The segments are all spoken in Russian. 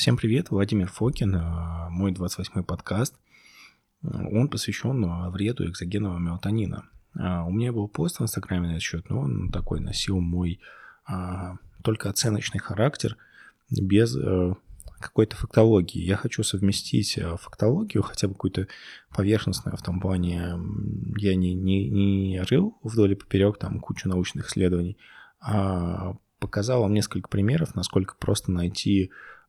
Всем привет, Владимир Фокин, э, мой 28-й подкаст. Он посвящен э, вреду экзогенного мелатонина. Э, у меня был пост в Инстаграме на этот счет, но он такой носил мой только оценочный характер, без какой-то фактологии. Я хочу совместить фактологию, хотя бы какую-то поверхностную в том плане. Я не, не, не рыл вдоль и поперек там кучу научных исследований, а показал вам несколько примеров, насколько просто найти а,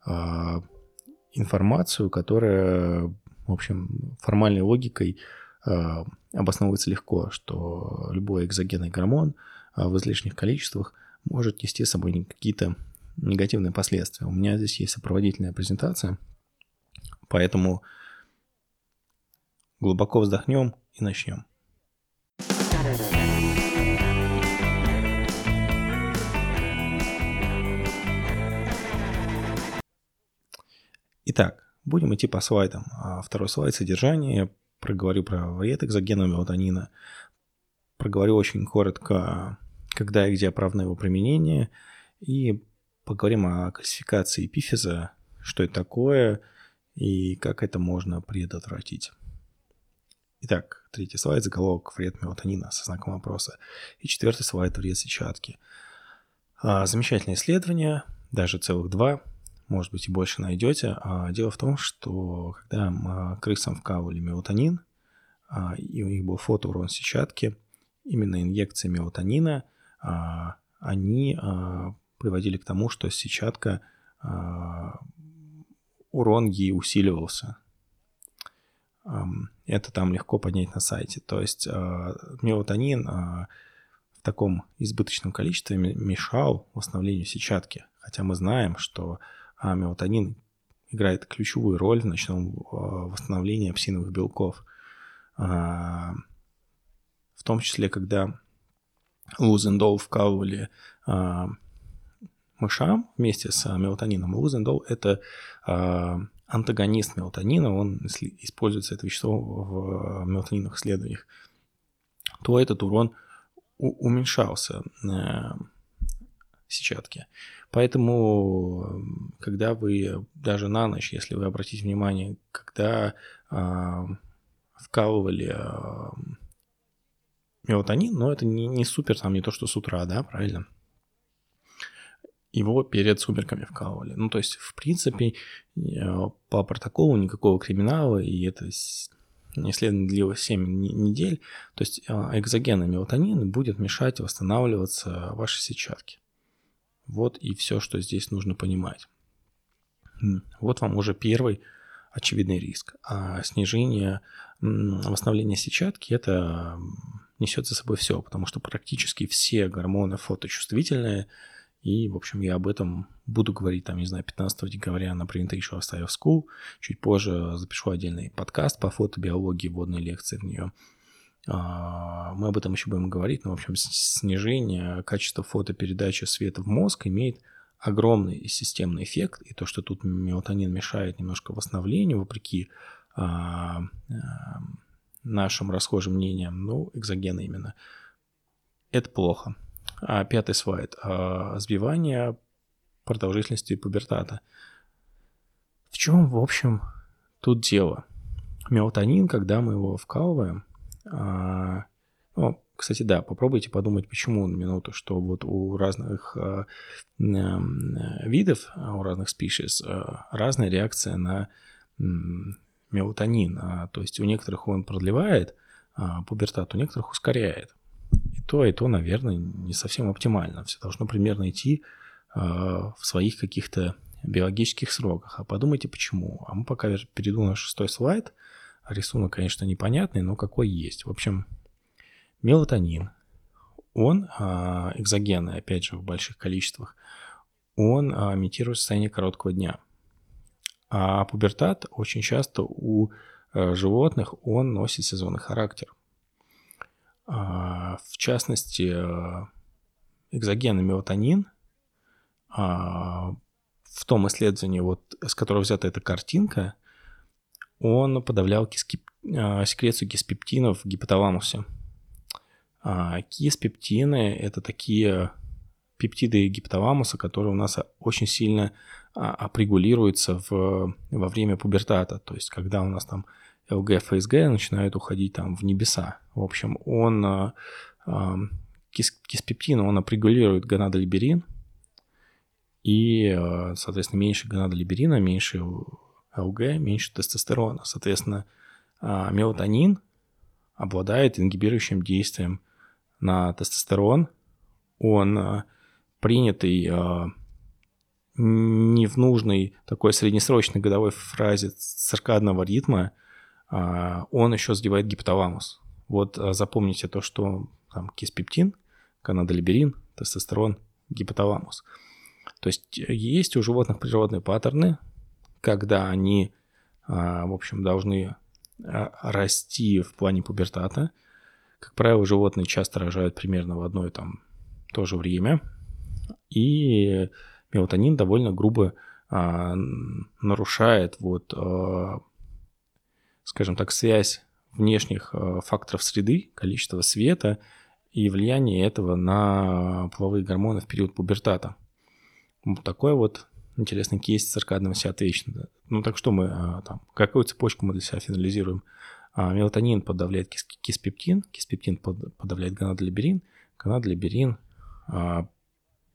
информацию, которая, в общем, формальной логикой а, обосновывается легко, что любой экзогенный гормон а, в излишних количествах может нести с собой какие-то негативные последствия. У меня здесь есть сопроводительная презентация, поэтому глубоко вздохнем и начнем. Итак, будем идти по слайдам. А, второй слайд – содержание. Проговорю про вред экзогенного мелатонина. Проговорю очень коротко, когда и где оправдано его применение. И поговорим о классификации эпифиза, что это такое и как это можно предотвратить. Итак, третий слайд – заголовок «Вред мелатонина» со знаком вопроса. И четвертый слайд – «Вред сетчатки». А, замечательное исследование, даже целых два – может быть, и больше найдете. А дело в том, что когда а, крысам вкалывали мелатонин, а, и у них был фотоурон сетчатки, именно инъекции мелатонина, они приводили к тому, что сетчатка, урон ей усиливался. Это там легко поднять на сайте. То есть мелатонин в таком избыточном количестве мешал восстановлению сетчатки. Хотя мы знаем, что а мелатонин играет ключевую роль в ночном а, восстановлении апсиновых белков. А, в том числе, когда лузендол вкалывали а, мышам вместе с мелатонином. Лузендол – это антагонист мелатонина, он используется это вещество в мелатонинных исследованиях, то этот урон уменьшался э, сетчатки. Поэтому, когда вы даже на ночь, если вы обратите внимание, когда э, вкалывали э, мелатонин, но это не, не супер, там не то, что с утра, да, правильно? Его перед сумерками вкалывали. Ну, то есть, в принципе, э, по протоколу никакого криминала, и это исследование длилось 7 недель, то есть экзогенный мелатонин будет мешать восстанавливаться вашей сетчатке. Вот и все, что здесь нужно понимать. Вот вам уже первый очевидный риск. А снижение восстановления сетчатки это несет за собой все, потому что практически все гормоны фоточувствительные, и, в общем, я об этом буду говорить, там, не знаю, 15 декабря на Presentation of Style School. Чуть позже запишу отдельный подкаст по фотобиологии, вводной лекции в нее. А, мы об этом еще будем говорить, но, в общем, снижение качества фотопередачи света в мозг имеет огромный системный эффект, и то, что тут мелатонин мешает немножко восстановлению, вопреки а, а, нашим расхожим мнениям, ну, экзогена именно, это плохо. А пятый слайд. А, сбивание продолжительности пубертата. В чем, в общем, тут дело? Мелатонин, когда мы его вкалываем – а, ну, кстати, да, попробуйте подумать, почему на минуту, что вот у разных а, видов, а, у разных species разная реакция на мелатонин. То есть у некоторых он продлевает пубертат, у некоторых ускоряет. И то, и то, наверное, не совсем оптимально. Все должно примерно идти в своих каких-то биологических сроках. А подумайте, почему. А мы пока перейду на шестой слайд – Рисунок, конечно, непонятный, но какой есть. В общем, мелатонин, он а, экзогенный, опять же, в больших количествах, он а, имитирует состояние короткого дня. А пубертат очень часто у а, животных он носит сезонный характер. А, в частности, а, экзогенный мелатонин в том исследовании, вот, с которого взята эта картинка, он подавлял кискип... А, секрецию киспептинов в гипоталамусе. А киспептины – это такие пептиды гипоталамуса, которые у нас очень сильно а, опрегулируются в, во время пубертата. То есть, когда у нас там ЛГ, ФСГ начинают уходить там в небеса. В общем, он, а, кис, киспептин, он опрегулирует гонадолиберин, и, соответственно, меньше гонадолиберина, меньше ЛГ, меньше тестостерона. Соответственно, а, мелатонин обладает ингибирующим действием на тестостерон. Он а, принятый а, не в нужной такой среднесрочной годовой фразе циркадного ритма, он еще задевает гипоталамус. Вот запомните то, что там киспептин, канадолиберин, тестостерон, гипоталамус. То есть есть у животных природные паттерны, когда они, в общем, должны расти в плане пубертата. Как правило, животные часто рожают примерно в одно и там то же время. И мелатонин довольно грубо а, нарушает вот, а, скажем так, связь внешних а, факторов среды, количество света и влияние этого на половые гормоны в период пубертата. Вот такой вот интересный кейс циркадного сеотвечного. Ну так что мы а, там, какую цепочку мы для себя финализируем? А, мелатонин подавляет кис киспептин, киспептин под, подавляет гонадолиберин, гонадолиберин а,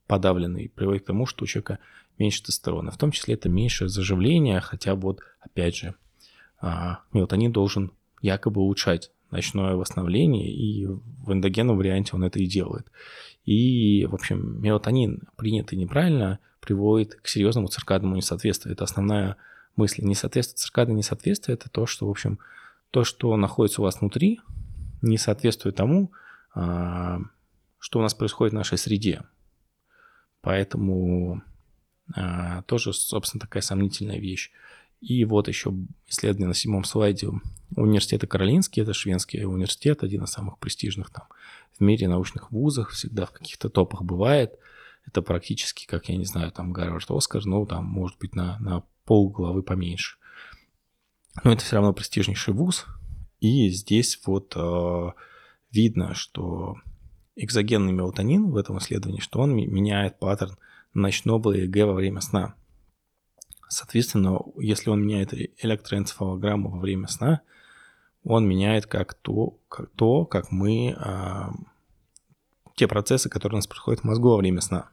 подавленный приводит к тому, что у человека меньше тестостерона. В том числе это меньше заживления, хотя вот опять же мелатонин должен якобы улучшать ночное восстановление, и в эндогенном варианте он это и делает. И, в общем, мелатонин, принятый неправильно, приводит к серьезному циркадному несоответствию. Это основная мысль. Несоответствие, циркадное несоответствие – это то, что, в общем, то, что находится у вас внутри, не соответствует тому, а, что у нас происходит в нашей среде. Поэтому а, тоже, собственно, такая сомнительная вещь. И вот еще исследование на седьмом слайде университета Каролинский, это шведский университет, один из самых престижных там в мире научных вузах, всегда в каких-то топах бывает. Это практически, как я не знаю, там Гарвард Оскар, ну там может быть на, на пол головы поменьше. Но это все равно престижнейший вуз. И здесь вот э, видно, что экзогенный мелатонин в этом исследовании, что он меняет паттерн ночного ЭГ во время сна. Соответственно, если он меняет электроэнцефалограмму во время сна, он меняет как то, как, то, как мы... Э, те процессы, которые у нас происходят в мозгу во время сна.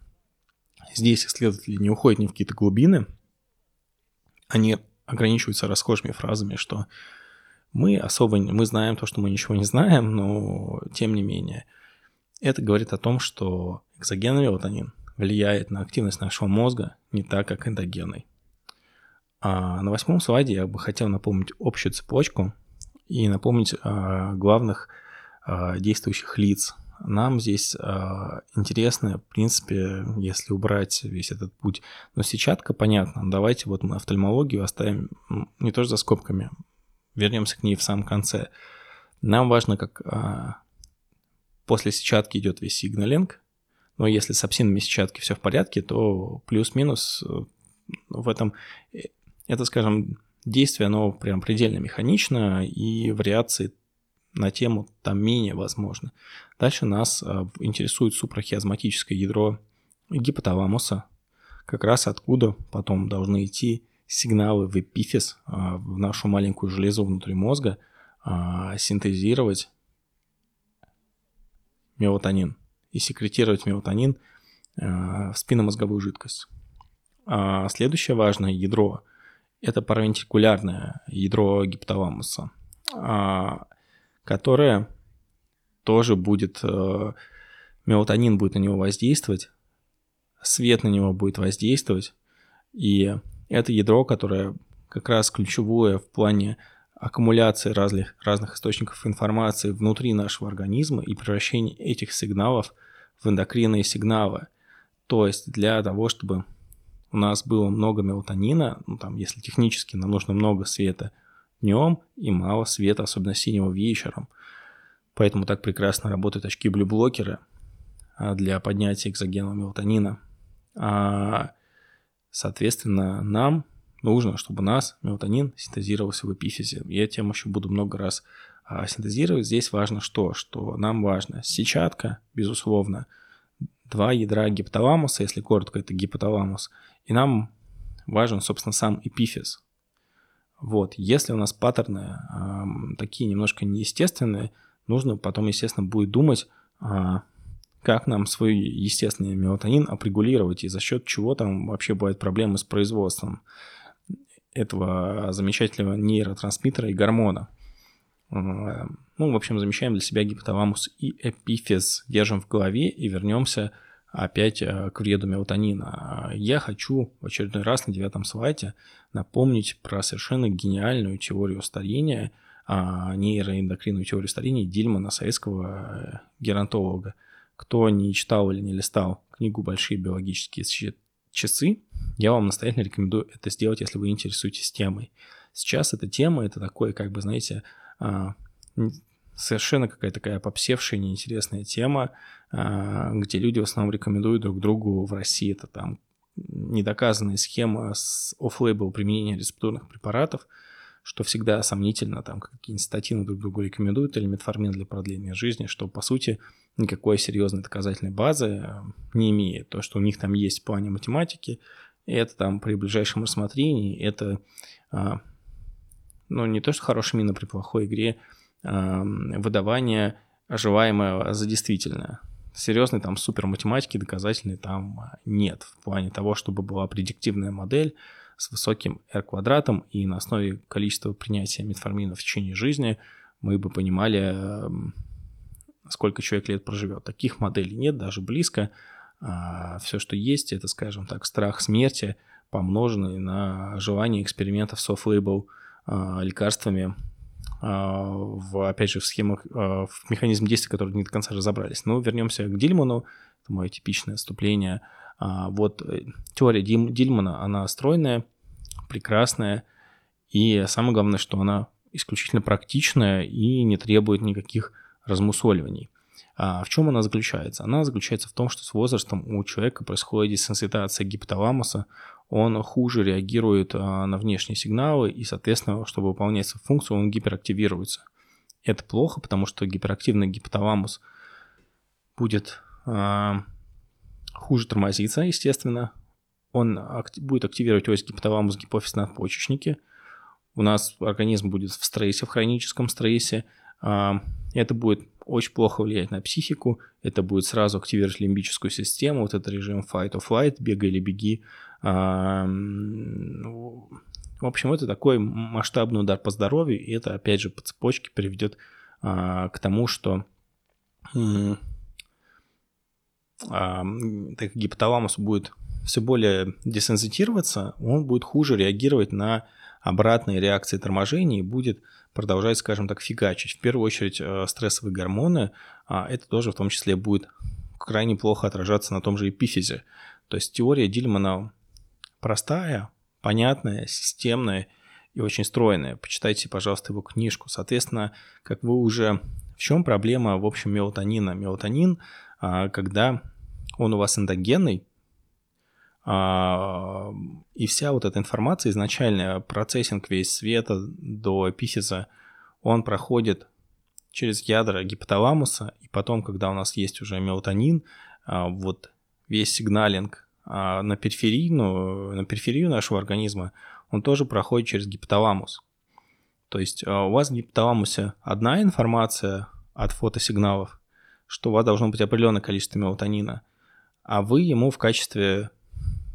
Здесь исследователи не уходят ни в какие-то глубины, они ограничиваются расхожими фразами, что мы особо мы знаем то, что мы ничего не знаем, но тем не менее. Это говорит о том, что экзогенный мелатонин влияет на активность нашего мозга не так, как эндогенный. А на восьмом слайде я бы хотел напомнить общую цепочку и напомнить о главных действующих лиц нам здесь э, интересно, в принципе, если убрать весь этот путь. Но сетчатка, понятно. Давайте вот мы офтальмологию оставим не тоже за скобками. Вернемся к ней в самом конце. Нам важно, как э, после сетчатки идет весь сигналинг. Но если с апсинами сетчатки все в порядке, то плюс-минус э, в этом, э, это, скажем, действие, оно прям предельно механично, и вариации на тему там менее возможно. Дальше нас э, интересует супрахиазматическое ядро гипоталамуса, как раз откуда потом должны идти сигналы в эпифиз, э, в нашу маленькую железу внутри мозга, э, синтезировать мелатонин и секретировать мелатонин в спинномозговую жидкость. А следующее важное ядро – это паравентикулярное ядро гипоталамуса. А которое тоже будет, э, мелатонин будет на него воздействовать, свет на него будет воздействовать, и это ядро, которое как раз ключевое в плане аккумуляции разных, разных источников информации внутри нашего организма и превращения этих сигналов в эндокринные сигналы. То есть для того, чтобы у нас было много мелатонина, ну там, если технически нам нужно много света – днем и мало света, особенно синего вечером. Поэтому так прекрасно работают очки блюблокеры а, для поднятия экзогенного мелатонина. А, соответственно, нам нужно, чтобы у нас мелатонин синтезировался в эпифизе. Я тему еще буду много раз а, синтезировать. Здесь важно что? Что нам важно сетчатка, безусловно, два ядра гипоталамуса, если коротко, это гипоталамус, и нам важен, собственно, сам эпифиз. Вот, если у нас паттерны э, такие немножко неестественные, нужно потом, естественно, будет думать, э, как нам свой естественный мелатонин отрегулировать и за счет чего там вообще бывают проблемы с производством этого замечательного нейротрансмиттера и гормона. Ну, в общем, замечаем для себя гипоталамус и эпифиз, держим в голове и вернемся опять э, к вреду мелатонина. Я хочу в очередной раз на девятом слайде напомнить про совершенно гениальную теорию старения, а, нейроэндокринную теорию старения Дильмана, советского э, геронтолога. Кто не читал или не листал книгу «Большие биологические часы», я вам настоятельно рекомендую это сделать, если вы интересуетесь темой. Сейчас эта тема, это такое, как бы, знаете, совершенно какая-то такая попсевшая, неинтересная тема, а, где люди в основном рекомендуют друг другу в России. Это там недоказанная схема с офф-лейбл применения рецептурных препаратов, что всегда сомнительно, там какие-нибудь статины друг другу рекомендуют или метформин для продления жизни, что по сути никакой серьезной доказательной базы а, не имеет. То, что у них там есть в плане математики, это там при ближайшем рассмотрении, это ну, не то, что хорошая мина при плохой игре, выдавание оживаемое за действительное. Серьезной там супер математики доказательной там нет. В плане того, чтобы была предиктивная модель с высоким R-квадратом и на основе количества принятия метформина в течение жизни мы бы понимали, сколько человек лет проживет. Таких моделей нет, даже близко. А все, что есть, это, скажем так, страх смерти, помноженный на желание экспериментов а, лекарствами а, в, опять же, в схемах, а, в механизм действия, который не до конца разобрались. Но вернемся к Дильману, это мое типичное вступление. Вот э, теория Дильмана, она стройная, прекрасная, и самое главное, что она исключительно практичная и не требует никаких размусоливаний. А в чем она заключается? Она заключается в том, что с возрастом у человека происходит десенситация гипоталамуса, он хуже реагирует а, на внешние сигналы, и, соответственно, чтобы выполнять свою функцию, он гиперактивируется. Это плохо, потому что гиперактивный гипоталамус будет а, хуже тормозиться, естественно. Он будет активировать ось гипоталамус, гипофиз надпочечники. У нас организм будет в стрессе, в хроническом стрессе. А, это будет очень плохо влиять на психику, это будет сразу активировать лимбическую систему, вот этот режим fight or flight, бегай или беги. А, ну, в общем, это такой масштабный удар по здоровью, и это, опять же, по цепочке приведет а, к тому, что а, так гипоталамус будет все более десенситироваться, он будет хуже реагировать на обратные реакции торможения и будет продолжать, скажем так, фигачить. В первую очередь э, стрессовые гормоны, а это тоже в том числе будет крайне плохо отражаться на том же эпифизе. То есть теория Дильмана простая, понятная, системная и очень стройная. Почитайте, пожалуйста, его книжку. Соответственно, как вы уже... В чем проблема, в общем, мелатонина? Мелатонин, а, когда он у вас эндогенный, и вся вот эта информация изначально, процессинг весь света до эпифиза, он проходит через ядра гипоталамуса, и потом, когда у нас есть уже мелатонин, а, вот весь сигналинг а, на периферию, на периферию нашего организма, он тоже проходит через гипоталамус. То есть у вас в гипоталамусе одна информация от фотосигналов, что у вас должно быть определенное количество мелатонина, а вы ему в качестве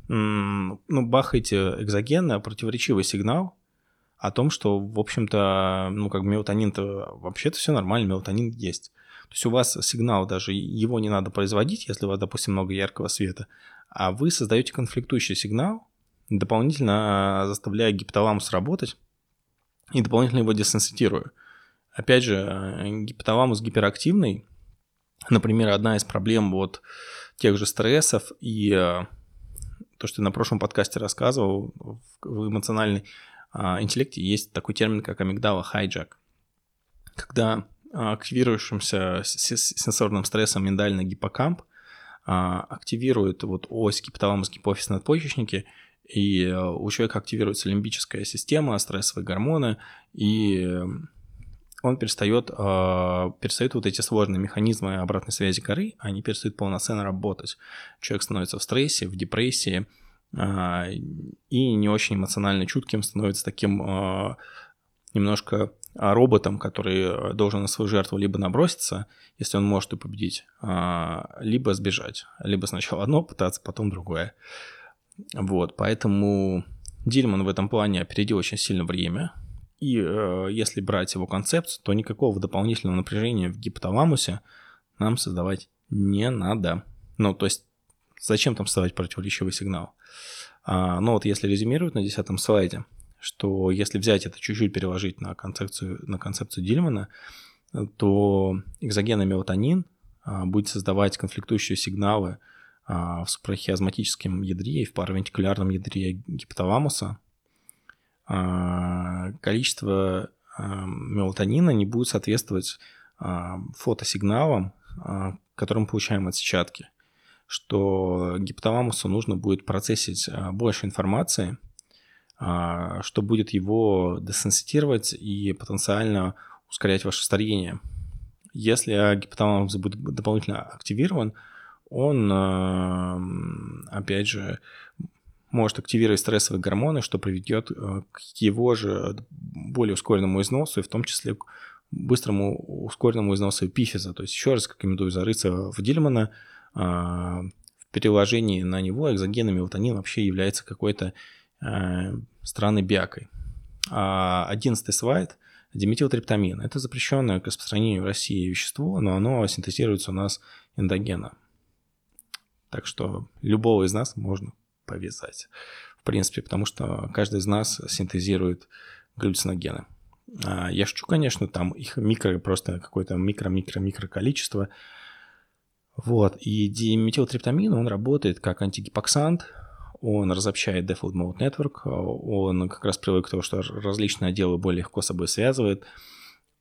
ну, бахаете экзогенно противоречивый сигнал о том, что, в общем-то, ну, как мелатонин-то вообще-то все нормально, мелатонин есть. То есть у вас сигнал даже, его не надо производить, если у вас, допустим, много яркого света, а вы создаете конфликтующий сигнал, дополнительно заставляя гипоталамус работать и дополнительно его десенситируя. Опять же, гипоталамус гиперактивный, например, одна из проблем вот тех же стрессов и э, то, что я на прошлом подкасте рассказывал, в эмоциональной а, интеллекте есть такой термин, как амигдала хайджак. Когда активирующимся сенсорным стрессом миндальный гиппокамп а, активирует вот ось гипоталамус гипофиз надпочечники, и а, у человека активируется лимбическая система, стрессовые гормоны, и он перестает, э, перестают вот эти сложные механизмы обратной связи коры, они перестают полноценно работать. Человек становится в стрессе, в депрессии, э, и не очень эмоционально чутким становится таким э, немножко роботом, который должен на свою жертву либо наброситься, если он может ее победить, либо сбежать. Либо сначала одно пытаться, потом другое. Вот, поэтому Дильман в этом плане опередил очень сильно время, и э, если брать его концепцию, то никакого дополнительного напряжения в гипоталамусе нам создавать не надо. Ну, то есть, зачем там создавать противоречивый сигнал? А, ну, вот если резюмировать на десятом слайде, что если взять это чуть-чуть переложить на концепцию, на концепцию Дильмана, то экзогенный мелатонин а, будет создавать конфликтующие сигналы а, в супрахиазматическом ядре и в паравентикулярном ядре гипоталамуса, количество а, мелатонина не будет соответствовать фотосигналам, которые мы получаем от сетчатки, что гипоталамусу нужно будет процессить больше информации, что будет его десенситировать и потенциально ускорять ваше старение. Если гипоталамус будет дополнительно активирован, он, опять же, может активировать стрессовые гормоны, что приведет э, к его же более ускоренному износу, и в том числе к быстрому ускоренному износу эпифиза. То есть еще раз рекомендую зарыться в Дильмана. А, в переложении на него экзогенный мелатонин вообще является какой-то э, странной бякой. А одиннадцатый слайд – диметилтриптамин. Это запрещенное к распространению в России вещество, но оно синтезируется у нас эндогенно. Так что любого из нас можно повязать. В принципе, потому что каждый из нас синтезирует галлюциногены. А, я шучу, конечно, там их микро, просто какое-то микро-микро-микро количество. Вот, и диметилтриптамин, он работает как антигипоксант, он разобщает Default Mode Network, он как раз привык к тому, что различные отделы более легко с собой связывает,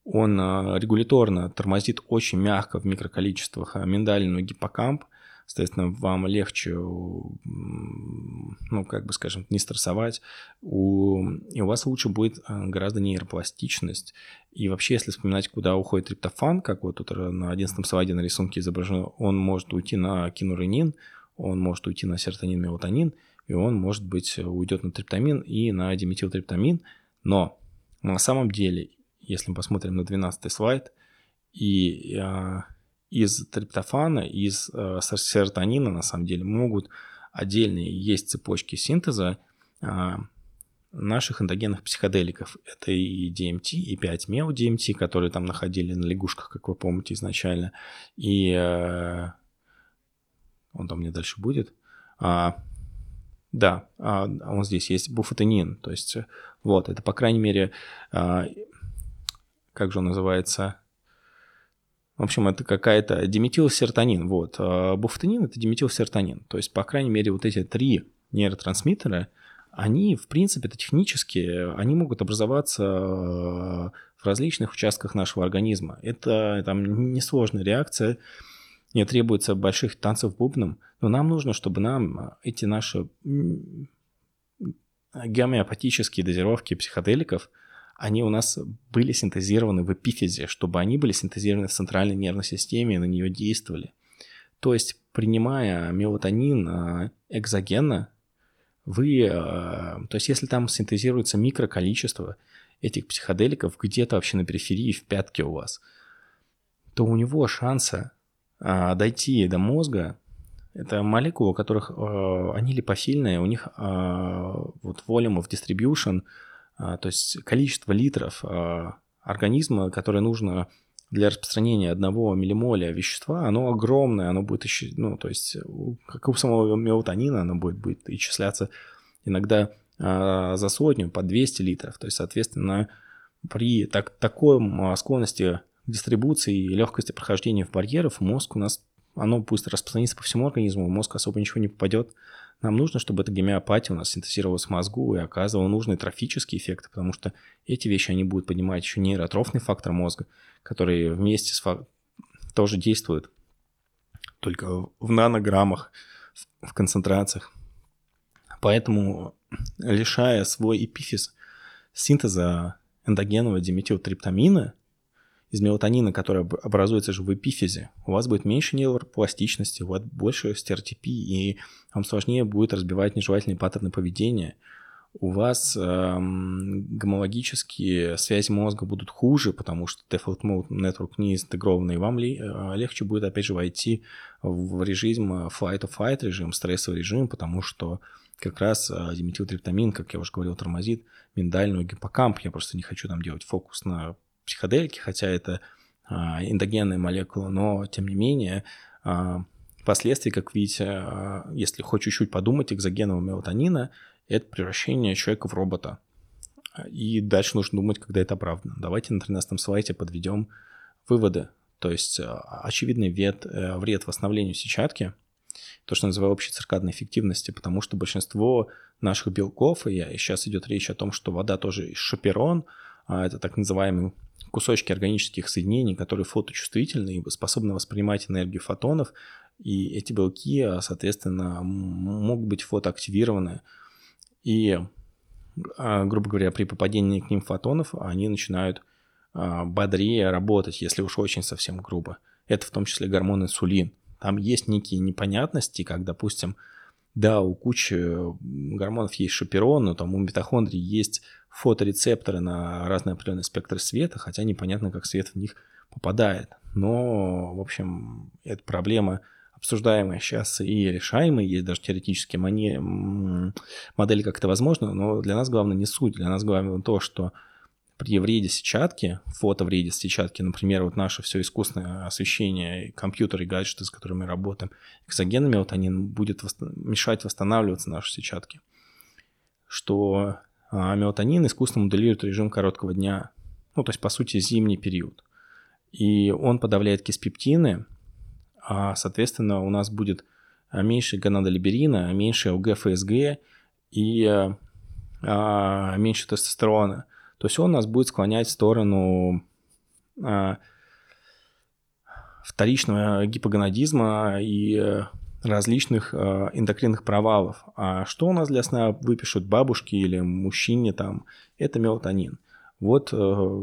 он а, регуляторно тормозит очень мягко в микроколичествах миндальную гиппокамп – Соответственно, вам легче, ну, как бы, скажем, не стрессовать, у, и у вас лучше будет э, гораздо нейропластичность. И вообще, если вспоминать, куда уходит триптофан, как вот тут на 11 слайде на рисунке изображено, он может уйти на кинуренин, он может уйти на серотонин, мелатонин, и он, может быть, уйдет на триптамин и на диметилтриптамин. Но на самом деле, если мы посмотрим на 12 слайд, и а, из триптофана, из э, серотонина, на самом деле, могут отдельные есть цепочки синтеза э, наших эндогенных психоделиков. Это и DMT, и 5-мео-DMT, которые там находили на лягушках, как вы помните изначально. И э, он там мне дальше будет. А, да, а, он здесь есть буфатенин. То есть, вот, это, по крайней мере, а, как же он называется? В общем, это какая-то диметилсеротонин. Вот. А буфтанин – это диметилсеротонин. То есть, по крайней мере, вот эти три нейротрансмиттера, они, в принципе, это технически, они могут образоваться э, в различных участках нашего организма. Это там несложная реакция, не требуется больших танцев бубном, но нам нужно, чтобы нам эти наши гомеопатические дозировки психоделиков – они у нас были синтезированы в эпифизе, чтобы они были синтезированы в центральной нервной системе и на нее действовали. То есть, принимая мелатонин а, экзогенно, вы, а, то есть если там синтезируется микроколичество этих психоделиков где-то вообще на периферии, в пятке у вас, то у него шанса а, дойти до мозга, это молекулы, у которых они липофильные, у них вот volume of distribution – то есть количество литров а, организма, которое нужно для распространения одного миллимоля вещества, оно огромное, оно будет еще, ну, то есть, как у самого мелатонина, оно будет, будет исчисляться иногда э, за сотню, по 200 литров. То есть, соответственно, при так, такой склонности к дистрибуции и легкости прохождения в барьеров мозг у нас, оно будет распространиться по всему организму, мозг особо ничего не попадет нам нужно, чтобы эта гомеопатия у нас синтезировалась в мозгу и оказывала нужные трофические эффекты, потому что эти вещи, они будут поднимать еще нейротрофный фактор мозга, который вместе с фак... тоже действует только в нанограммах, в концентрациях. Поэтому, лишая свой эпифиз синтеза эндогенного диметилтриптамина, из мелатонина, который образуется же в эпифизе, у вас будет меньше нейропластичности, у вас больше стереотипии, и вам сложнее будет разбивать нежелательные паттерны поведения. У вас эм, гомологические связи мозга будут хуже, потому что Default Mode Network не интегрованный, вам ли, э, легче будет, опять же, войти в режим э, flight-of-fight режим, стрессовый режим, потому что как раз э, диметилтриптамин, как я уже говорил, тормозит миндальную гиппокамп. Я просто не хочу там делать фокус на психоделики, хотя это а, эндогенная молекула, но тем не менее а, последствия, как видите, а, если хоть чуть-чуть подумать, экзогенного мелатонина – это превращение человека в робота. И дальше нужно думать, когда это оправдано. Давайте на 13 слайде подведем выводы. То есть очевидный вред, э, вред восстановлению сетчатки, то, что называю общей циркадной эффективности, потому что большинство наших белков, и сейчас идет речь о том, что вода тоже шаперон, это так называемый кусочки органических соединений, которые фоточувствительны и способны воспринимать энергию фотонов, и эти белки, а, соответственно, могут быть фотоактивированы. И, а, грубо говоря, при попадении к ним фотонов они начинают а, бодрее работать, если уж очень совсем грубо. Это в том числе гормон инсулин. Там есть некие непонятности, как, допустим, да, у кучи гормонов есть шаперон, но там у митохондрий есть фоторецепторы на разные определенные спектры света, хотя непонятно, как свет в них попадает. Но, в общем, эта проблема обсуждаемая сейчас и решаемая, есть даже теоретические модели, как это возможно, но для нас главное не суть, для нас главное то, что при вреде сетчатки, фотовреде сетчатки, например, вот наше все искусственное освещение, компьютеры, гаджеты, с которыми мы работаем, экзогенный мелатонин будет восст... мешать восстанавливаться нашей сетчатке. Что а мелатонин искусственно моделирует режим короткого дня, ну, то есть, по сути, зимний период. И он подавляет киспептины, а, соответственно, у нас будет а, меньше гонадолиберина, меньше ЛГ-ФСГ и а, а, меньше тестостерона. То есть он нас будет склонять в сторону а, вторичного гипогонадизма и различных э, эндокринных провалов. А что у нас для сна выпишут бабушки или мужчине там? Это мелатонин. Вот, э,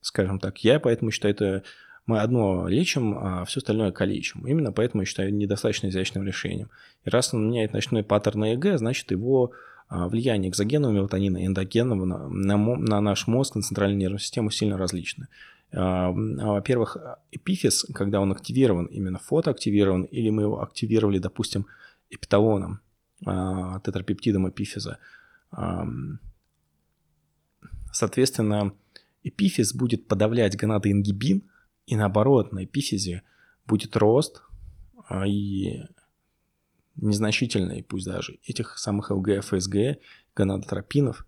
скажем так, я поэтому считаю это мы одно лечим, а все остальное калечим. Именно поэтому я считаю недостаточно изящным решением. И раз он меняет ночной паттерн ЭГ, значит его влияние экзогенного мелатонина и эндогенного на, на, на наш мозг, на центральную нервную систему сильно различны. А, во-первых, эпифиз, когда он активирован, именно фотоактивирован, или мы его активировали, допустим, эпиталоном, а, тетрапептидом эпифиза, соответственно, эпифиз будет подавлять гонадоингибин, и наоборот, на эпифизе будет рост а, и незначительный, пусть даже, этих самых ЛГ, ФСГ, гонадотропинов.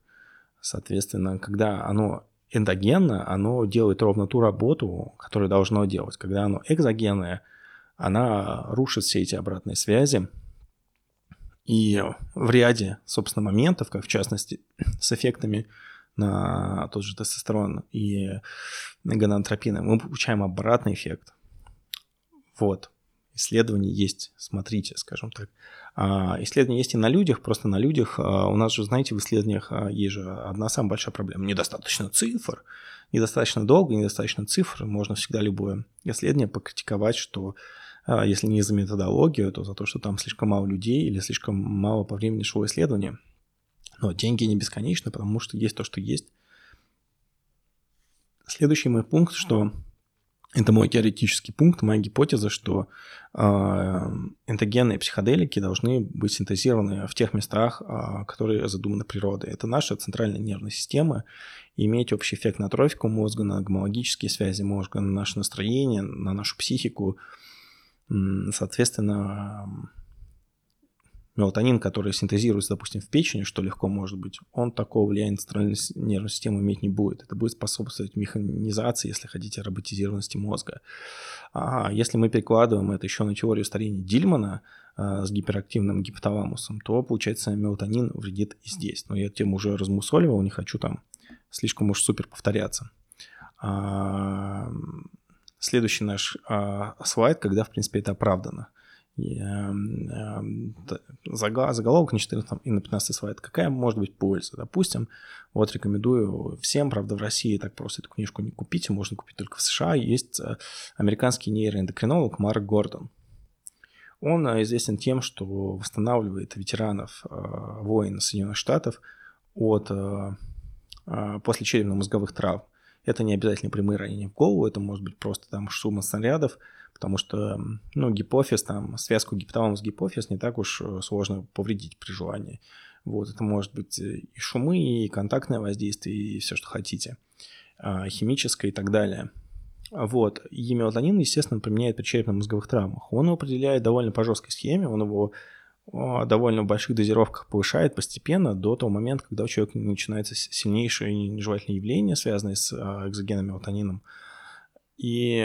Соответственно, когда оно эндогенно, оно делает ровно ту работу, которую должно делать. Когда оно экзогенное, она рушит все эти обратные связи. И в ряде, собственно, моментов, как в частности с эффектами на тот же тестостерон и гонадотропины, мы получаем обратный эффект. Вот. Исследования есть, смотрите, скажем так. А, исследования есть и на людях, просто на людях. А, у нас же, знаете, в исследованиях а, есть же одна самая большая проблема. Недостаточно цифр, недостаточно долго, недостаточно цифр. Можно всегда любое исследование покритиковать, что если не за методологию, то за то, что там слишком мало людей или слишком мало по времени шло исследование. Но деньги не бесконечны, потому что есть то, что есть. Следующий мой пункт, что это мой теоретический пункт, моя гипотеза, что э, энтогенные психоделики должны быть синтезированы в тех местах, э, которые задуманы природой. Это наша центральная нервная система, иметь общий эффект на трофику мозга, на гомологические связи мозга, на наше настроение, на нашу психику. Соответственно, мелатонин, который синтезируется, допустим, в печени, что легко может быть, он такого влияния на центральную нервную систему иметь не будет. Это будет способствовать механизации, если хотите, роботизированности мозга. А если мы перекладываем это еще на теорию старения Дильмана а, с гиперактивным гипоталамусом, то, получается, мелатонин вредит и здесь. Но я тему уже размусоливал, не хочу там слишком уж супер повторяться. А, следующий наш а, слайд, когда, в принципе, это оправдано – заголовок на 14 и на 15 слайд. Какая может быть польза? Допустим, вот рекомендую всем, правда, в России так просто эту книжку не купить, можно купить только в США. Есть э, американский нейроэндокринолог Марк Гордон. Он э, известен тем, что восстанавливает ветеранов э, войн Соединенных Штатов от после черепно-мозговых травм. Это не обязательно прямые ранения в голову, это может быть просто там шума снарядов, потому что, ну, гипофиз, там, связку гипоталамус гипофиз не так уж э, сложно повредить при желании. Вот, это может быть э, и шумы, и контактное воздействие, и все, что хотите, а, химическое и так далее. Вот, и естественно, применяет при черепно-мозговых травмах. Он его определяет довольно по жесткой схеме, он его довольно в больших дозировках повышает постепенно до того момента, когда у человека начинается сильнейшее нежелательное явление, связанное с а, экзогенным мелатонином и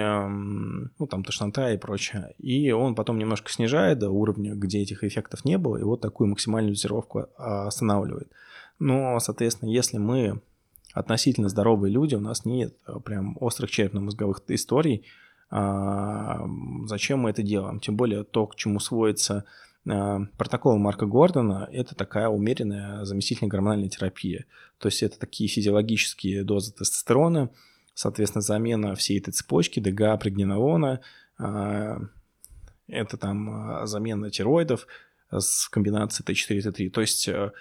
ну, там тошнота и прочее. И он потом немножко снижает до уровня, где этих эффектов не было, и вот такую максимальную дозировку а, останавливает. Но, соответственно, если мы относительно здоровые люди, у нас нет а, прям острых черепно-мозговых историй, а, зачем мы это делаем? Тем более то, к чему сводится протокол Марка Гордона – это такая умеренная заместительная гормональная терапия. То есть это такие физиологические дозы тестостерона – соответственно, замена всей этой цепочки ДГА, прегненолона, а, это там а, замена тироидов с комбинацией Т4 Т3. То есть э,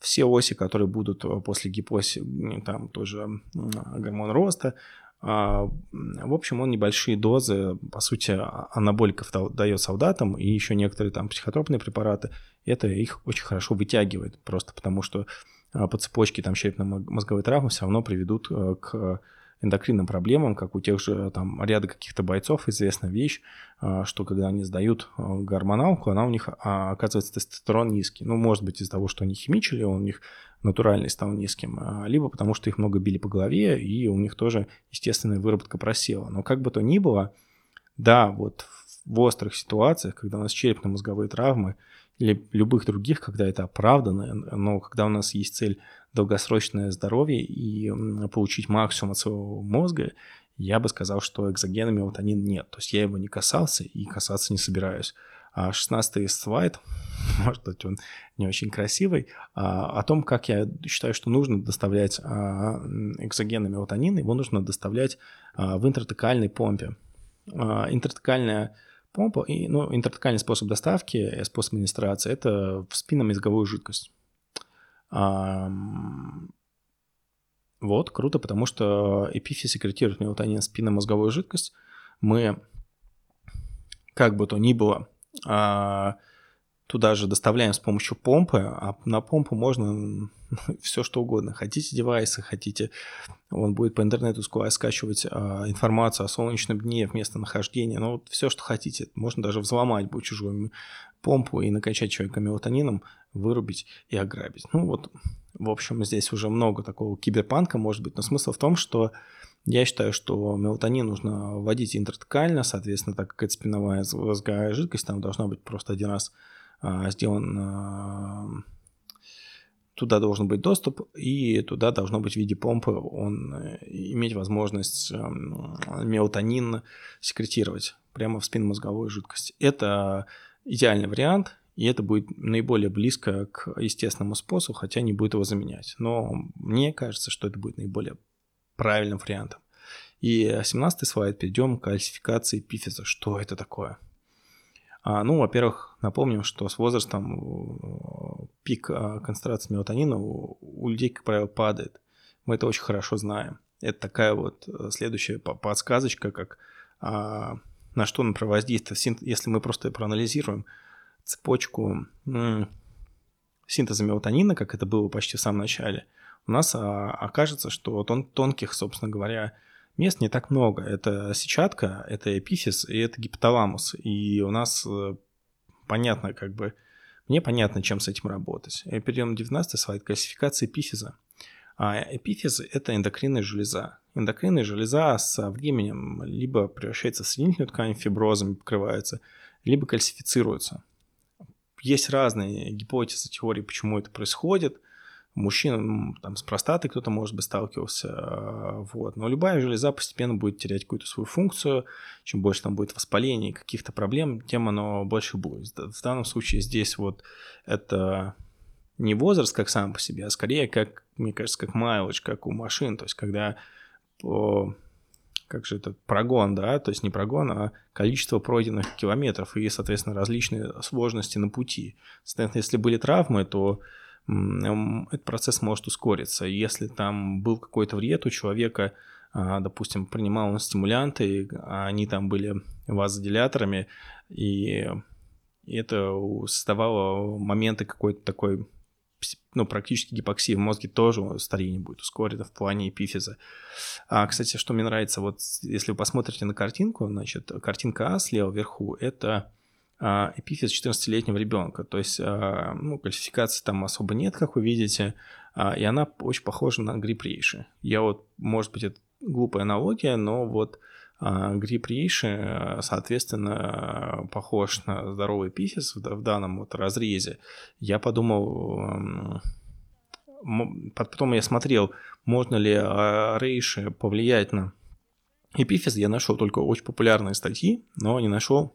все оси, которые будут э, после гипоси, там тоже гормон роста, в общем, он небольшие дозы, по сути, анаболиков дает солдатам и еще некоторые там психотропные препараты. Это их очень хорошо вытягивает, просто потому что по цепочке там черепно-мозговой травмы все равно приведут э, к эндокринным проблемам, как у тех же там ряда каких-то бойцов известна вещь, а, что когда они сдают а, гормоналку, она у них а, оказывается тестостерон низкий. Ну, может быть, из-за того, что они химичили, он у них натуральный стал низким, либо потому что их много били по голове, и у них тоже естественная выработка просела. Но как бы то ни было, да, вот в острых ситуациях, когда у нас черепно-мозговые травмы или любых других, когда это оправдано, но когда у нас есть цель долгосрочное здоровье и получить максимум от своего мозга, я бы сказал, что экзогена мелатонин нет. То есть я его не касался и касаться не собираюсь. А 16 слайд, может быть, он не очень красивый, а, о том, как я считаю, что нужно доставлять а, экзогенный мелатонин, его нужно доставлять а, в интратекальной помпе. А, интратекальная помпа, и, ну, интратекальный способ доставки, способ администрации – это в спинномозговую жидкость. Вот, круто, потому что эпифиз секретирует мелатонин спинномозговую жидкость. Мы, как бы то ни было, а, туда же доставляем с помощью помпы, а на помпу можно все что угодно. Хотите девайсы, хотите, он будет по интернету скачивать а, информацию о солнечном дне, вместо нахождения, ну вот все, что хотите. Можно даже взломать будет чужую помпу и накачать человека мелатонином, вырубить и ограбить. Ну вот, в общем, здесь уже много такого киберпанка может быть, но смысл в том, что я считаю, что мелатонин нужно вводить интратекально, соответственно, так как это спиновая мозговая жидкость, там должна быть просто один раз а, сделан а, туда должен быть доступ, и туда должно быть в виде помпы он э, иметь возможность эм, мелатонин секретировать прямо в спинномозговую жидкость. Это идеальный вариант, и это будет наиболее близко к естественному способу, хотя не будет его заменять. Но мне кажется, что это будет наиболее правильным вариантом. И 17 слайд, перейдем к классификации пифиза. Что это такое? А, ну, во-первых, напомним, что с возрастом э, пик э, концентрации мелатонина у, у людей, как правило, падает. Мы это очень хорошо знаем. Это такая вот э, следующая подсказочка, как а, на что он воздействует. Если мы просто проанализируем цепочку синтеза мелатонина, как это было почти в самом начале, у нас а, окажется, что тон, тонких, собственно говоря, мест не так много. Это сетчатка, это эпифиз и это гипоталамус. И у нас э, понятно, как бы, мне понятно, чем с этим работать. И перейдем на 19 слайд, классификация эпифиза. А эпифиз – это эндокринная железа. Эндокринная железа со временем либо превращается в соединительную ткань, фиброзами покрывается, либо кальцифицируется. Есть разные гипотезы, теории, почему это происходит. Мужчин там, с простатой кто-то, может быть, сталкивался. Э, вот. Но любая железа постепенно будет терять какую-то свою функцию. Чем больше там будет воспаления каких-то проблем, тем оно больше будет. В данном случае здесь вот это не возраст как сам по себе, а скорее, как, мне кажется, как майлдж, как у машин. То есть, когда по как же этот прогон, да, то есть не прогон, а количество пройденных километров и, соответственно, различные сложности на пути. Соответственно, если были травмы, то этот процесс может ускориться. Если там был какой-то вред у человека, а, допустим, принимал он стимулянты, а они там были вазодиляторами, и это создавало моменты какой-то такой ну, практически гипоксия в мозге тоже старение будет ускорено в плане эпифиза. А, кстати, что мне нравится, вот если вы посмотрите на картинку, значит, картинка А слева вверху – это эпифиз 14-летнего ребенка. То есть, а, ну, классификации там особо нет, как вы видите, а, и она очень похожа на грипп рейши. Я вот, может быть, это глупая аналогия, но вот а, грипп рейши, соответственно, похож на здоровый пифис в данном вот разрезе. Я подумал, потом я смотрел, можно ли а, рейши повлиять на эпифиз. Я нашел только очень популярные статьи, но не нашел,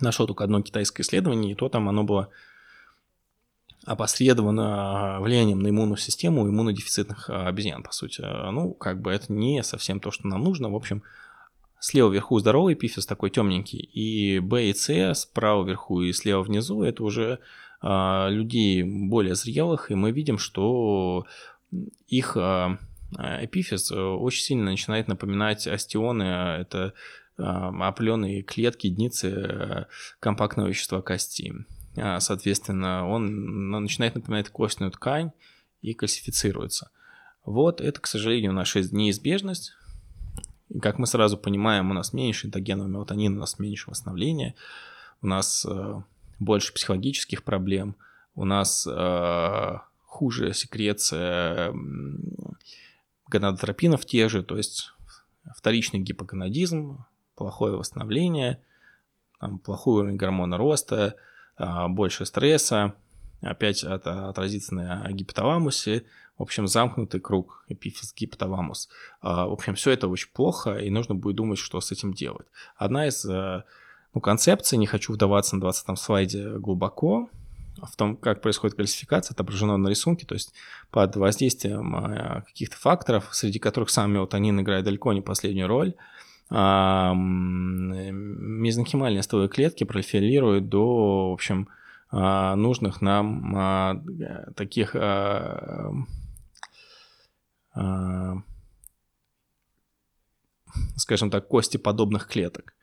нашел только одно китайское исследование, и то там оно было опосредовано влиянием на иммунную систему иммунодефицитных обезьян, по сути. Ну, как бы это не совсем то, что нам нужно. В общем, Слева вверху здоровый эпифиз такой темненький, и B и C справа вверху и слева внизу это уже а, людей более зрелых, и мы видим, что их а, эпифиз очень сильно начинает напоминать остеоны, это а, опаленные клетки, единицы а, компактного вещества кости. А, соответственно, он начинает напоминать костную ткань и кальцифицируется. Вот это, к сожалению, наша неизбежность. И как мы сразу понимаем, у нас меньше эндогенного мелатонина, у нас меньше восстановления, у нас э, больше психологических проблем, у нас э, хуже секреция гонадотропинов те же, то есть вторичный гипогонадизм, плохое восстановление, там, плохой уровень гормона роста, э, больше стресса, опять это отразится на гипоталамусе, в общем, замкнутый круг, эпифиз, гипоталамус. А, в общем, все это очень плохо, и нужно будет думать, что с этим делать. Одна из э, ну, концепций, не хочу вдаваться на 20 слайде глубоко, в том, как происходит кальцификация, отображено на рисунке, то есть под воздействием каких-то факторов, среди которых сам мелатонин играет далеко не последнюю роль, а, мезонхимальные стволовые клетки пролиферируют до, в общем, а, нужных нам а, таких а, скажем так, кости подобных клеток.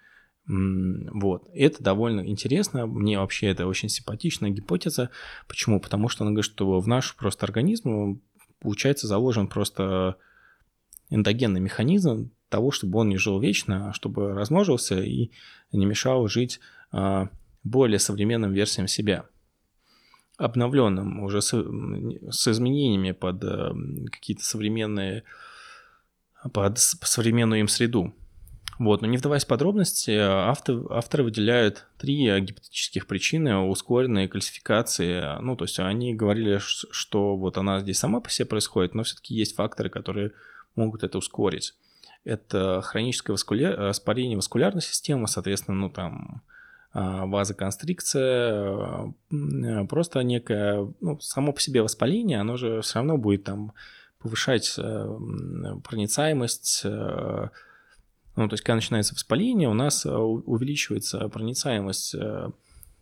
Вот. Это довольно интересно. Мне вообще это очень симпатичная гипотеза. Почему? Потому что она говорит, что в наш просто организм получается заложен просто эндогенный механизм того, чтобы он не жил вечно, а чтобы размножился и не мешал жить а, более современным версиям себя обновленным, уже с, с изменениями под э, какие-то современные, под современную им среду. Вот, но не вдаваясь в подробности, автор, авторы выделяют три гипотетических причины ускоренной кальцификации. Ну, то есть они говорили, что вот она здесь сама по себе происходит, но все-таки есть факторы, которые могут это ускорить. Это хроническое васкуляр... воспаление васкулярной системы, соответственно, ну там а, вазоконстрикция, э, просто некое, ну, само по себе воспаление, оно же все равно будет там повышать э, проницаемость, э, ну, то есть, когда начинается воспаление, у нас увеличивается проницаемость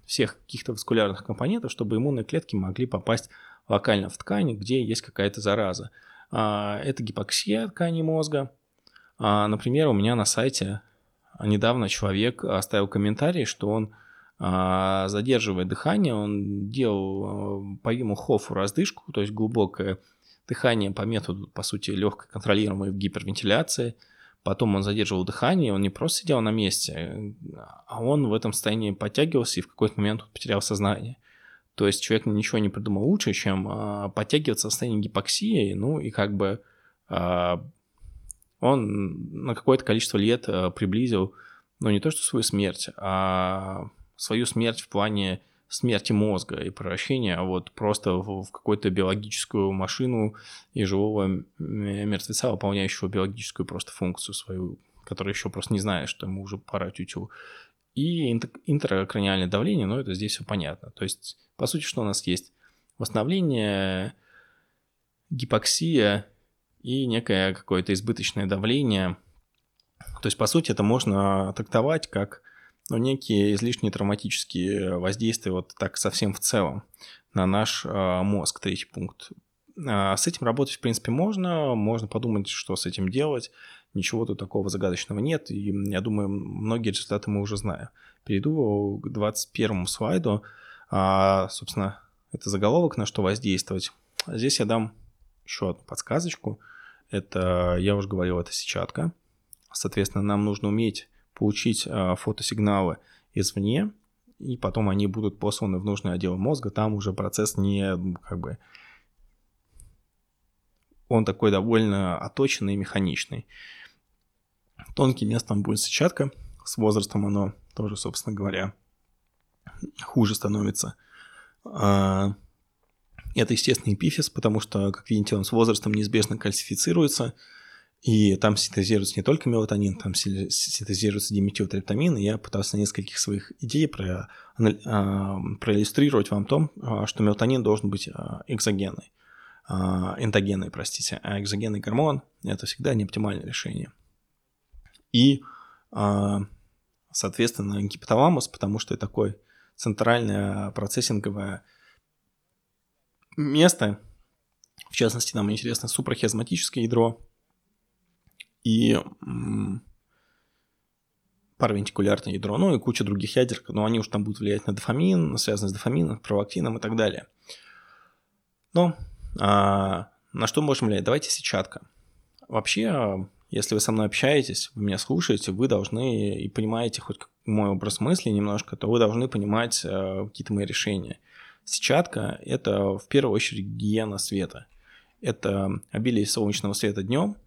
всех каких-то васкулярных компонентов, чтобы иммунные клетки могли попасть локально в ткань, где есть какая-то зараза. А, это гипоксия ткани мозга. А, например, у меня на сайте недавно человек оставил комментарий, что он а, задерживает дыхание, он делал по хофу раздышку, то есть глубокое дыхание по методу, по сути, легкой контролируемой гипервентиляции. Потом он задерживал дыхание, он не просто сидел на месте, а он в этом состоянии подтягивался и в какой-то момент потерял сознание. То есть человек ничего не придумал лучше, чем а, подтягиваться в состоянии гипоксии, ну и как бы а, он на какое-то количество лет э, приблизил, ну, не то что свою смерть, а свою смерть в плане смерти мозга и превращения вот просто в, в какую-то биологическую машину и живого мертвеца, выполняющего биологическую просто функцию свою, который еще просто не знает, что ему уже пора тютю. И интеркраниальное давление, но это здесь все понятно. То есть, по сути, что у нас есть? Восстановление, гипоксия и некое какое-то избыточное давление. То есть, по сути, это можно трактовать как ну, некие излишние травматические воздействия вот так совсем в целом на наш э, мозг, третий пункт. А с этим работать, в принципе, можно, можно подумать, что с этим делать. Ничего тут такого загадочного нет, и я думаю, многие результаты мы уже знаем. Перейду к 21 слайду. А, собственно, это заголовок, на что воздействовать. Здесь я дам еще одну подсказочку. Это, я уже говорил, это сетчатка. Соответственно, нам нужно уметь получить а, фотосигналы извне, и потом они будут посланы в нужный отдел мозга. Там уже процесс не как бы он такой довольно оточенный и механичный. Тонким местом будет сетчатка. С возрастом оно тоже, собственно говоря, хуже становится. А, это, естественно, эпифиз, потому что, как видите, он с возрастом неизбежно кальцифицируется, и там синтезируется не только мелатонин, там синтезируется диметилтриптамин, и я пытался на нескольких своих идей про, а, проиллюстрировать вам том, а, что мелатонин должен быть экзогенный, эндогенный, простите, а экзогенный гормон – это всегда неоптимальное решение – и, а, соответственно, гипоталамус, потому что это такое центральное процессинговое место. В частности, нам интересно супрахиазматическое ядро и паравентикулярное ядро, ну и куча других ядер, но они уж там будут влиять на дофамин, связанные с дофамином, провактином и так далее. Но а, на что можем влиять? Давайте сетчатка. Вообще, если вы со мной общаетесь, вы меня слушаете, вы должны и понимаете хоть мой образ мысли немножко, то вы должны понимать э, какие-то мои решения. Сетчатка – это в первую очередь гигиена света. Это обилие солнечного света днем,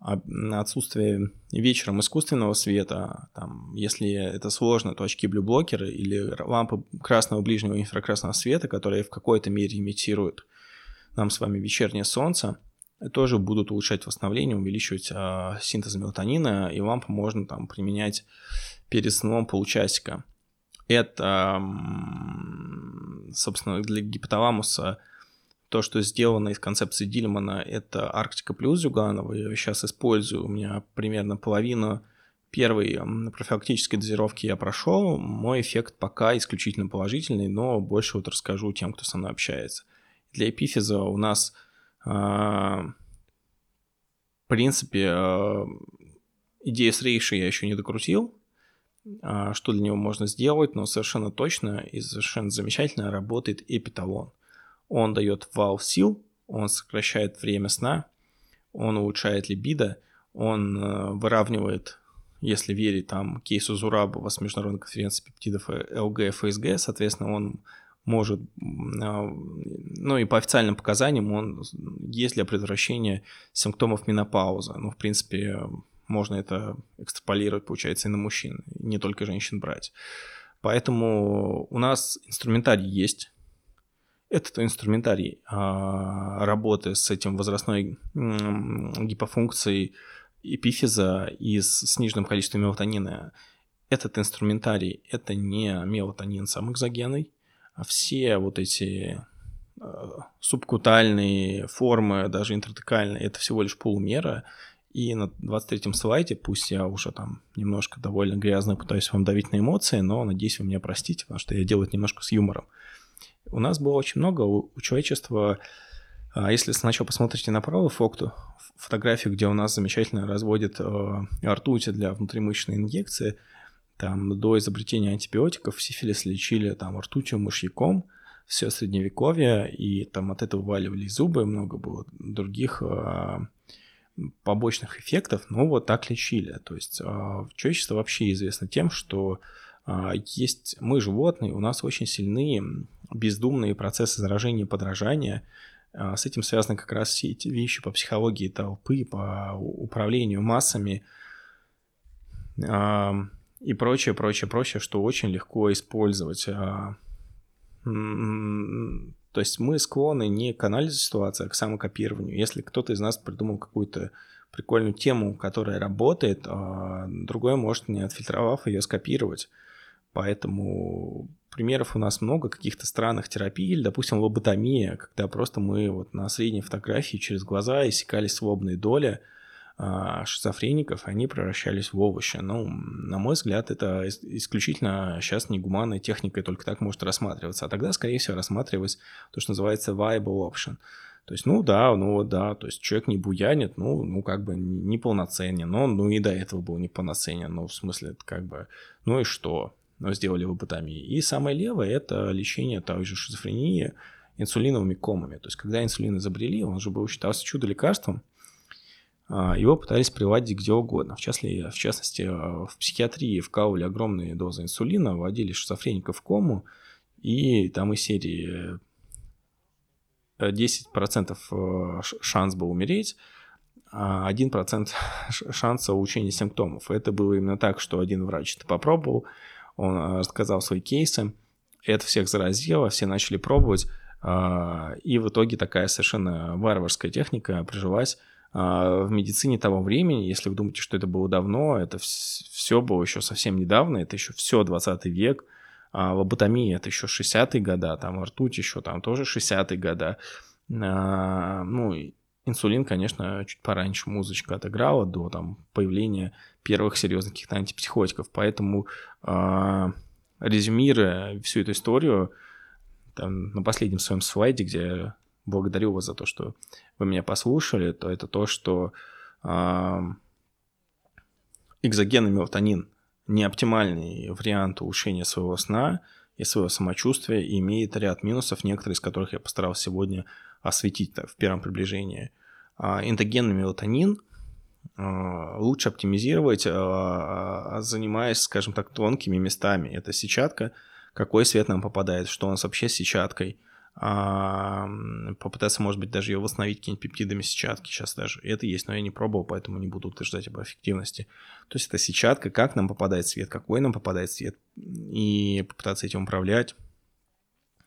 отсутствие вечером искусственного света, там, если это сложно, то очки блюблокеры или лампы красного ближнего инфракрасного света, которые в какой-то мере имитируют нам с вами вечернее солнце – тоже будут улучшать восстановление, увеличивать э, синтез мелатонина, и лампу можно там применять перед сном полчасика. Это, собственно, для гипоталамуса то, что сделано из концепции Дильмана, это Арктика плюс Зюганова. Я сейчас использую, у меня примерно половину первой профилактической дозировки я прошел. Мой эффект пока исключительно положительный, но больше вот расскажу тем, кто со мной общается. Для эпифиза у нас в принципе, а, идея с рейши я еще не докрутил, а, что для него можно сделать, но совершенно точно и совершенно замечательно работает эпиталон. Он дает вал сил, он сокращает время сна, он улучшает либидо, он выравнивает, если верить там кейсу Зурабова с международной конференции пептидов ЛГ и ФСГ, соответственно, он может, а, ну и по официальным показаниям он есть для предотвращения симптомов менопаузы. Ну, в принципе, можно это экстраполировать, получается, и на мужчин, не только женщин брать. Поэтому у нас инструментарий есть. Этот инструментарий а, работы с этим возрастной гипофункцией эпифиза и с сниженным количеством мелатонина. Этот инструментарий – это не мелатонин сам экзогенный, все вот эти э, субкутальные формы, даже интратекальные, это всего лишь полумера. И на 23-м слайде, пусть я уже там немножко довольно грязно пытаюсь вам давить на эмоции, но надеюсь, вы меня простите, потому что я делаю это немножко с юмором. У нас было очень много у, человечества, а если сначала посмотрите на правую фокту, фотографию, где у нас замечательно разводят э, ртуть для внутримышечной инъекции, там до изобретения антибиотиков сифилис лечили там ртутью, мышьяком, все средневековье, и там от этого валивались зубы, много было других э, побочных эффектов, но вот так лечили. То есть э, человечество вообще известно тем, что э, есть мы животные, у нас очень сильные бездумные процессы заражения и подражания, с этим связаны как раз все эти вещи по психологии толпы, по управлению массами и прочее, прочее, прочее, что очень легко использовать. А, то есть мы склонны не к анализу ситуации, а к самокопированию. Если кто-то из нас придумал какую-то прикольную тему, которая работает, а другой может, не отфильтровав ее, скопировать. Поэтому примеров у нас много каких-то странных терапий, или, допустим, лоботомия, когда просто мы вот на средней фотографии через глаза иссякали свободные доли шизофреников, они превращались в овощи. Ну, на мой взгляд, это исключительно сейчас негуманная техника и только так может рассматриваться. А тогда, скорее всего, рассматривалось то, что называется viable option. То есть, ну да, ну да, то есть человек не буянит, ну, ну как бы неполноценен, но ну и до этого был неполноценен, ну в смысле как бы, ну и что, ну сделали лоботомию. И самое левое – это лечение той же шизофрении инсулиновыми комами. То есть когда инсулин изобрели, он же был считался чудо-лекарством, а, его пытались приладить где угодно. В частности, в, частности, в психиатрии вкалывали огромные дозы инсулина, вводили шизофреников в кому, и там из серии 10% э, шанс был умереть, а 1% шанса улучшения симптомов. Это было именно так, что один врач это попробовал, он э, рассказал свои кейсы, это всех заразило, все начали пробовать, а, и в итоге такая совершенно варварская техника прижилась а, в медицине того времени, если вы думаете, что это было давно, это все было еще совсем недавно, это еще все 20 век, а лоботомия это еще 60-е года, там ртуть еще там тоже 60-е года. А, ну, инсулин, конечно, чуть пораньше музычка отыграла до там появления первых серьезных каких-то антипсихотиков, поэтому а, резюмируя всю эту историю, там, на последнем своем слайде, где благодарю вас за то, что вы меня послушали, то это то, что э, экзогенный мелатонин не оптимальный вариант улучшения своего сна и своего самочувствия и имеет ряд минусов, некоторые из которых я постарался сегодня осветить в первом приближении. А эндогенный мелатонин а, лучше оптимизировать, а, занимаясь, скажем так, тонкими местами. Это сетчатка, какой свет нам попадает, что у нас вообще с сетчаткой – попытаться, может быть, даже ее восстановить какими-нибудь пептидами сетчатки сейчас даже. И это есть, но я не пробовал, поэтому не буду утверждать об эффективности. То есть это сетчатка, как нам попадает свет, какой нам попадает свет, и попытаться этим управлять.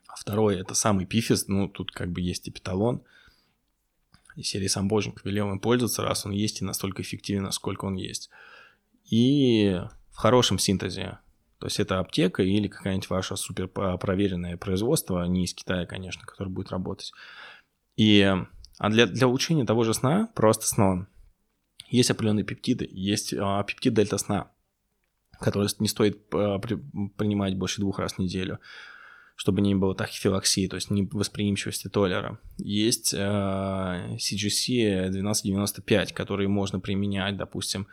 А второе, это самый пифис, ну, тут как бы есть эпиталон, и серии сам Боженька велел им пользоваться, раз он есть и настолько эффективен, насколько он есть. И в хорошем синтезе то есть это аптека или какая-нибудь ваша супер проверенное производство, не из Китая, конечно, которое будет работать. И, а для, для улучшения того же сна, просто сном, есть определенные пептиды. Есть а, пептид дельта сна, который не стоит а, при, принимать больше двух раз в неделю, чтобы не было тахифилаксии, то есть не восприимчивости толлера. Есть а, CGC 1295, который можно применять, допустим,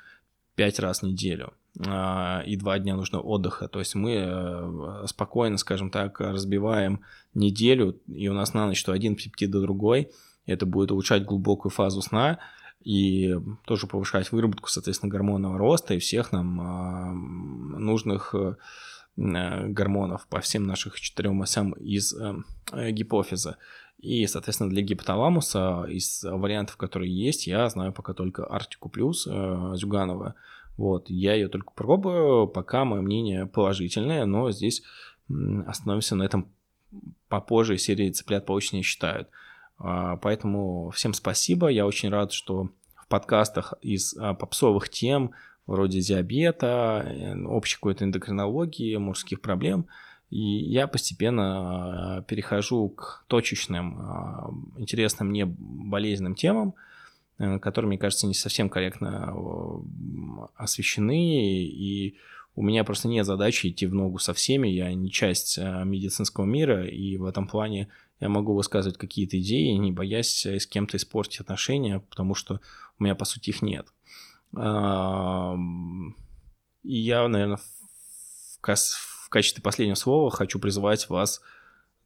5 раз в неделю. А, и два дня нужно отдыха. То есть мы э, спокойно, скажем так, разбиваем неделю, и у нас на ночь то один пептид до другой. Это будет улучшать глубокую фазу сна и тоже повышать выработку, соответственно, гормонного роста и всех нам а, нужных э, гормонов по всем наших четырем осям из э, гипофиза. И, соответственно, для гипоталамуса из вариантов, которые есть, я знаю пока только Артику Плюс Зюганова. Вот, я ее только пробую, пока мое мнение положительное, но здесь остановимся на этом попозже серии «Цыплят поочнее считают». А, поэтому всем спасибо, я очень рад, что в подкастах из а, попсовых тем, вроде диабета, э, общей какой-то эндокринологии, мужских проблем, и я постепенно а, перехожу к точечным, интересным мне болезненным темам, которые, мне кажется, не совсем корректно освещены, и у меня просто нет задачи идти в ногу со всеми, я не часть э, медицинского мира, и в этом плане я могу высказывать какие-то идеи, не боясь с кем-то испортить отношения, потому что у меня, по сути, их нет. И я, наверное, в качестве последнего слова хочу призывать вас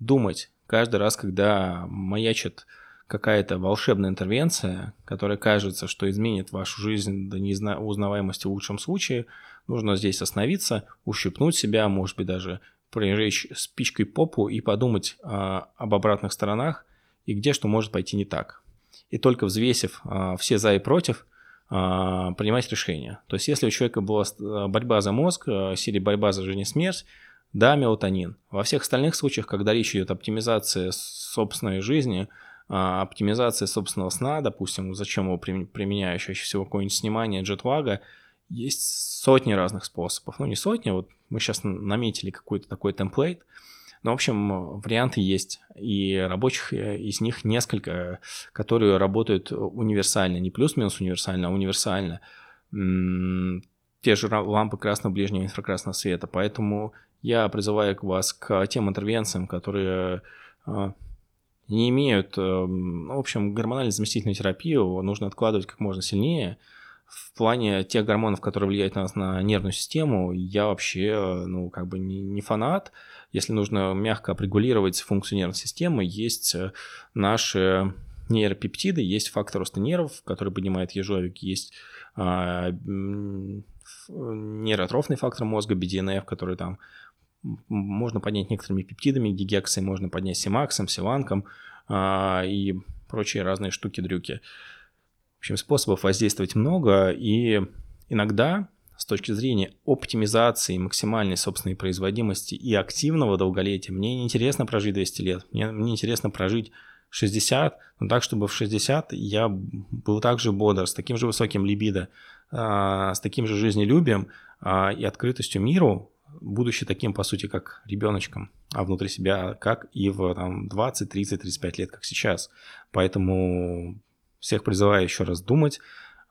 думать каждый раз, когда маячит какая-то волшебная интервенция, которая кажется, что изменит вашу жизнь до неузнаваемости в лучшем случае, нужно здесь остановиться, ущипнуть себя, может быть, даже прижечь спичкой попу и подумать а, об обратных сторонах и где что может пойти не так. И только взвесив а, все за и против, а, принимать решение. То есть, если у человека была борьба за мозг, серия борьба за жизнь и смерть, да, мелатонин. Во всех остальных случаях, когда речь идет о оптимизации собственной жизни, а, оптимизации собственного сна, допустим, зачем его применяю, чаще всего какое-нибудь снимание джетлага, есть сотни разных способов. Ну, не сотни, вот мы сейчас наметили какой-то такой темплейт, но, в общем, варианты есть, и рабочих э, из них несколько, которые работают универсально, не плюс-минус универсально, а универсально. Те же лампы красного ближнего инфракрасного света, поэтому я призываю вас к тем интервенциям, которые а, не имеют, эм, ну, в общем, гормональную заместительную терапию нужно откладывать как можно сильнее. В плане тех гормонов, которые влияют на нас на нервную систему, я вообще, ну, как бы не, не фанат. Если нужно мягко отрегулировать функцию нервной системы, есть э, наши нейропептиды, есть фактор роста нервов, который поднимает ежовик, есть а, нейротрофный фактор мозга, BDNF, который там можно поднять некоторыми пептидами, гигексой можно поднять симаксом, силанком а, и прочие разные штуки-дрюки. В общем, способов воздействовать много, и иногда с точки зрения оптимизации максимальной собственной производимости и активного долголетия, мне не интересно прожить 200 лет, мне, мне интересно прожить 60, но так, чтобы в 60 я был так же бодр, с таким же высоким либидо, а, с таким же жизнелюбием а, и открытостью миру, будучи таким, по сути, как ребеночком, а внутри себя, как и в там, 20, 30, 35 лет, как сейчас. Поэтому всех призываю еще раз думать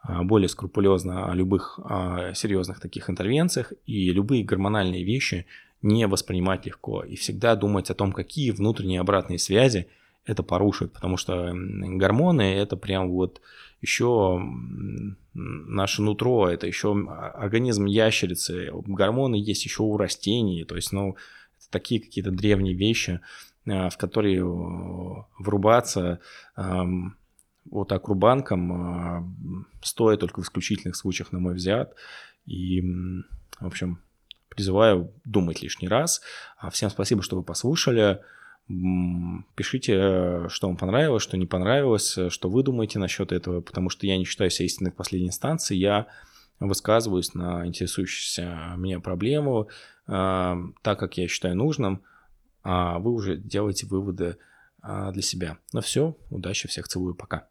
а, более скрупулезно о любых о серьезных таких интервенциях и любые гормональные вещи не воспринимать легко и всегда думать о том, какие внутренние обратные связи это порушит, потому что гормоны это прям вот еще наше нутро, это еще организм ящерицы, гормоны есть еще у растений, то есть, ну, это такие какие-то древние вещи, а, в которые врубаться вот так рубанком а, стоит только в исключительных случаях, на мой взгляд. И, в общем, призываю думать лишний раз. А всем спасибо, что вы послушали. Пишите, что вам понравилось, что не понравилось, что вы думаете насчет этого, потому что я не считаю себя истинной в последней инстанции. Я высказываюсь на интересующуюся меня проблему э, так, как я считаю нужным, а вы уже делаете выводы э, для себя. Ну все, удачи, всех целую, пока.